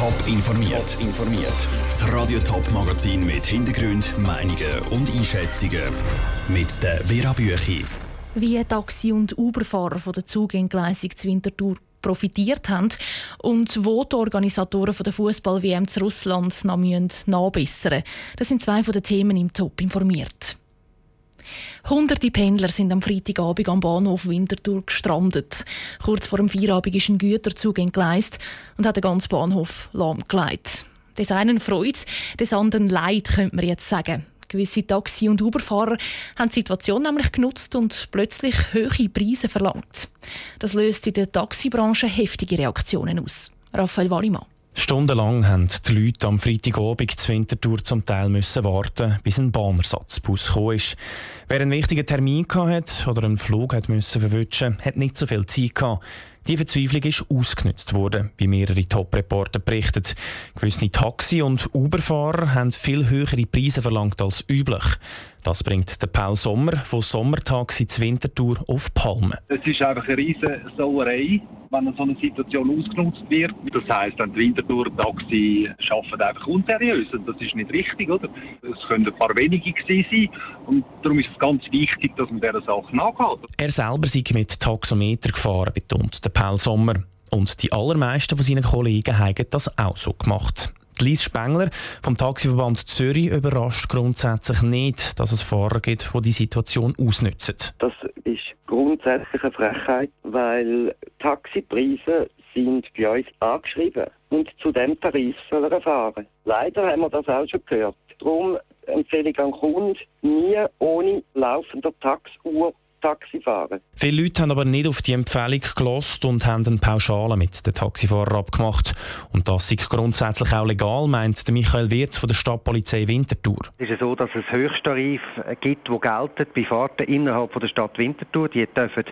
Top informiert. informiert. Das Radio Top Magazin mit Hintergrund, Meinungen und Einschätzungen mit der Vera Büchi. Wie Taxi- und Uberfahrer von der Zugentgleisung zu Winterthur profitiert haben und wo die Organisatoren der Fußball-WM zu Russland noch nachbessern Das sind zwei von den Themen im Top informiert. Hunderte Pendler sind am Freitagabend am Bahnhof Winterthur gestrandet. Kurz vor dem Feierabend ist ein Güterzug entgleist und hat den ganzen Bahnhof lahmgelegt. Des einen Freude, des anderen Leid, könnte man jetzt sagen. Gewisse Taxi- und Uberfahrer haben die Situation nämlich genutzt und plötzlich hohe Preise verlangt. Das löst in der Taxibranche heftige Reaktionen aus. Raphael Wallimann. Stundenlang haben die Leute am Freitagabend zur Wintertour zum Teil müssen warten, bis ein Bahnersatzbus gekommen ist. Wer einen wichtigen Termin hatte oder einen Flug hat müssen verwischen, hat nicht so viel Zeit gehabt. Die Verzweiflung ist ausgenutzt worden, wie mehrere Top-Reporter berichten. Gewisse Taxi- und Uberfahrer haben viel höhere Preise verlangt als üblich. Das bringt der Paul Sommer von Sommertaxi zur Wintertour auf Palmen. Es ist einfach eine riesige Sauerei, wenn so eine Situation ausgenutzt wird. Das heisst, die Wintertour-Taxi arbeiten einfach unseriös. Das ist nicht richtig, oder? Es können ein paar wenige gewesen sein. Und darum ist es ganz wichtig, dass man dieser Sache nachgeht. Er selber sei mit Taxometer gefahren, betont der Paul Sommer. Und die allermeisten von seinen Kollegen haben das auch so gemacht. Lies Spengler vom Taxiverband Zürich überrascht grundsätzlich nicht, dass es Fahrer gibt, die die Situation ausnutzen. Das ist grundsätzlich eine Frechheit, weil Taxipreise sind bei uns angeschrieben und zu dem Tarif soll er fahren. Leider haben wir das auch schon gehört. Darum empfehle ich an Kunden, nie ohne laufender Taxuhr Taxi fahren. Viele Leute haben aber nicht auf die Empfehlung gelost und haben eine Pauschale mit den Taxifahrern abgemacht. Und das ist grundsätzlich auch legal, meint Michael Wirz von der Stadtpolizei Winterthur. Es ist so, dass es Höchsttarife gibt, die gelten bei Fahrten innerhalb der Stadt Winterthur. Die dürfen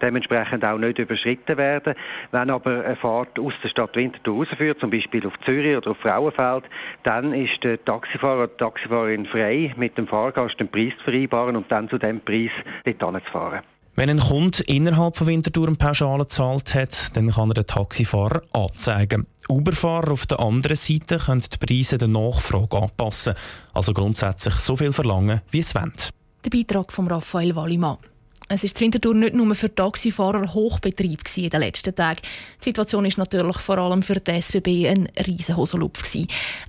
dementsprechend auch nicht überschritten werden. Wenn aber eine Fahrt aus der Stadt Winterthur rausführt, zum Beispiel auf Zürich oder auf Frauenfeld, dann ist der Taxifahrer oder die Taxifahrerin frei, mit dem Fahrgast den Preis zu vereinbaren und dann zu dem Preis dort zu fahren. Wenn ein Kunde innerhalb von Winterthur eine Pauschale gezahlt hat, dann kann er den Taxifahrer anzeigen. Uberfahrer auf der anderen Seite können die Preise der Nachfrage anpassen, also grundsätzlich so viel verlangen, wie es wollen. Der Beitrag von Raphael Wallimann. Es ist Winterthur nicht nur für Taxifahrer Hochbetrieb in den letzten Tagen. Die Situation ist natürlich vor allem für die SBB ein riesen Hosenlupf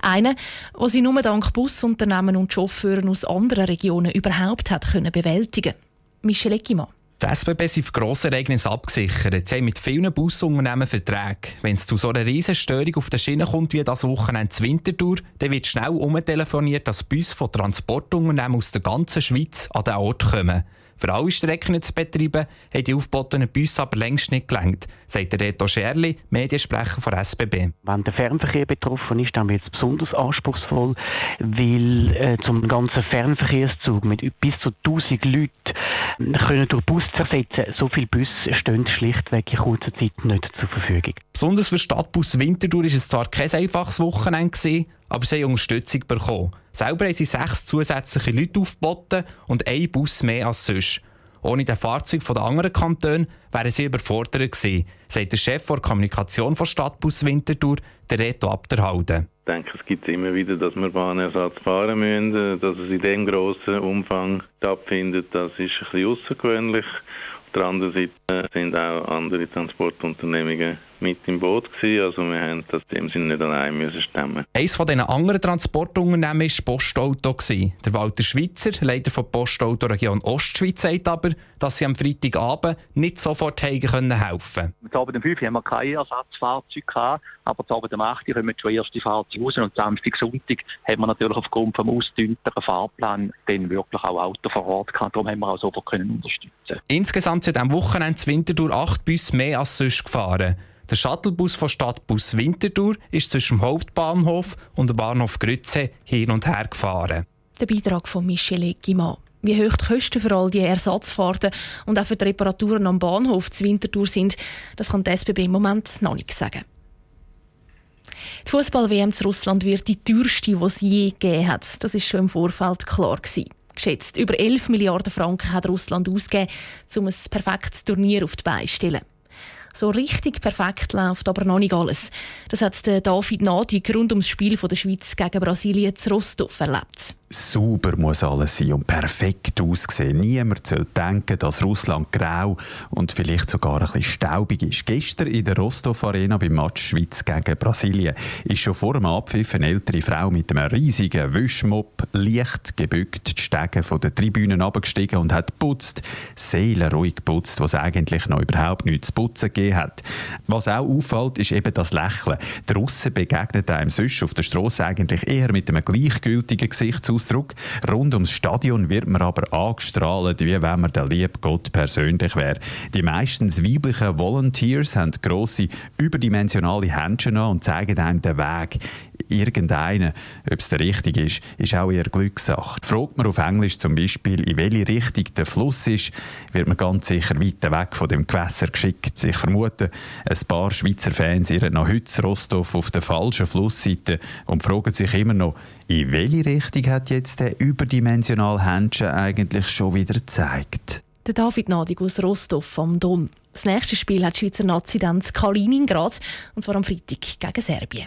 Eine, wo sie nur dank Busunternehmen und Chauffeuren aus anderen Regionen überhaupt hat können bewältigen. Michel Eckimann. Die SBB sind für grosse Ereignisse abgesichert. Sie haben mit vielen Busunternehmen Verträge. Wenn es zu so einer riesen Störung auf der Schiene kommt wie das Wochenende zur Wintertour, dann wird schnell umtelefoniert, dass Bus von Transportunternehmen aus der ganzen Schweiz an den Ort kommen. Für alle Strecken zu betreiben, haben die aufgebotenen Busse aber längst nicht gelangt, sagt der Reto Scherli, Mediensprecher von SBB. Wenn der Fernverkehr betroffen ist, dann wird es besonders anspruchsvoll, weil äh, zum ganzen Fernverkehrszug mit bis zu 1000 Leuten können durch Bus zersetzen. So viele Busse stehen schlichtweg in kurzer Zeit nicht zur Verfügung. Besonders für Stadtbus Winterthur war es zwar kein einfaches Wochenende, aber sie haben Unterstützung bekommen. Selber haben sie sechs zusätzliche Leute aufgeboten und ein Bus mehr als sonst. Ohne den Fahrzeug der anderen Kantone wären sie überfordert gewesen, sagt der Chef der Kommunikation von Stadtbus Winterthur, der Reto Abderhalden. Ich denke, es gibt immer wieder, dass wir Bahnersatz fahren müssen. Dass es in diesem grossen Umfang stattfindet, das ist ein bisschen außergewöhnlich. Auf der anderen Seite sind auch andere Transportunternehmungen mit im Boot gewesen. Also wir haben das in dem Sinne nicht allein müssen stemmen. Eines von diesen anderen Transportunternehmen war Postauto. Der Walter Schweitzer, Leiter von Postauto Region Ostschweiz, sagt aber, dass sie am Freitagabend nicht sofort helfen können. Am Abend um 5 haben wir kein Ersatzfahrzeug gehabt, aber am Abend um 8 kommen schon erste Fahrzeuge raus und Samstag, Sonntag haben wir natürlich aufgrund des ausdünnteren Fahrplan dann wirklich auch Auto vor Ort gehabt. Darum haben wir auch sofort können unterstützen. Insgesamt sind am Wochenende Winterthur acht Busse mehr als sonst gefahren. Der Shuttlebus von Stadtbus Winterthur ist zwischen dem Hauptbahnhof und dem Bahnhof Grütze hin und her gefahren. Der Beitrag von Michel Eggimann. Wie hoch die Kosten für all die Ersatzfahrten und auch für die Reparaturen am Bahnhof zu Winterthur sind, das kann die SBB im Moment noch nicht sagen. Die Fußball-WM zu Russland wird die teuerste, die es je gegeben hat. Das ist schon im Vorfeld klar gewesen. Geschätzt über 11 Milliarden Franken hat Russland ausgegeben, um ein perfektes Turnier auf die Beine zu stellen. So richtig perfekt läuft aber noch nicht alles. Das hat David Nadig rund ums Spiel der Schweiz gegen Brasilien zu Rostov erlebt. Sauber muss alles sein und perfekt aussehen. Niemand soll denken, dass Russland grau und vielleicht sogar ein bisschen staubig ist. Gestern in der Rostov Arena beim Match Schweiz gegen Brasilien ist schon vor dem Abpfiff eine ältere Frau mit einem riesigen Wischmopp leicht gebückt die Stege von der Tribünen abgestiegen und hat putzt, seelenruhig geputzt, was eigentlich noch überhaupt nichts zu putzen gegeben hat. Was auch auffällt, ist eben das Lächeln. Die Russen begegnen einem sonst auf der Straße eigentlich eher mit einem gleichgültigen Gesichtsausdruck Ausdruck. Rund ums Stadion wird man aber angestrahlt, wie wenn man der liebe Gott persönlich wäre. Die meistens weiblichen Volunteers haben grosse, überdimensionale Händchen an und zeigen einem den Weg irgendeinen, ob es der richtige ist, ist auch eher Glückssache. Fragt man auf Englisch zum Beispiel, in welche Richtung der Fluss ist, wird man ganz sicher weiter weg von dem Gewässer geschickt. Ich vermute, ein paar Schweizer Fans irren noch heute Rostov auf der falschen Flussseite und fragen sich immer noch, in welche Richtung hat jetzt der überdimensionale Händchen eigentlich schon wieder gezeigt? Der David Nadig aus Rostov am Don. Das nächste Spiel hat die Schweizer Nazi dann in Kaliningrad, und zwar am Freitag gegen Serbien.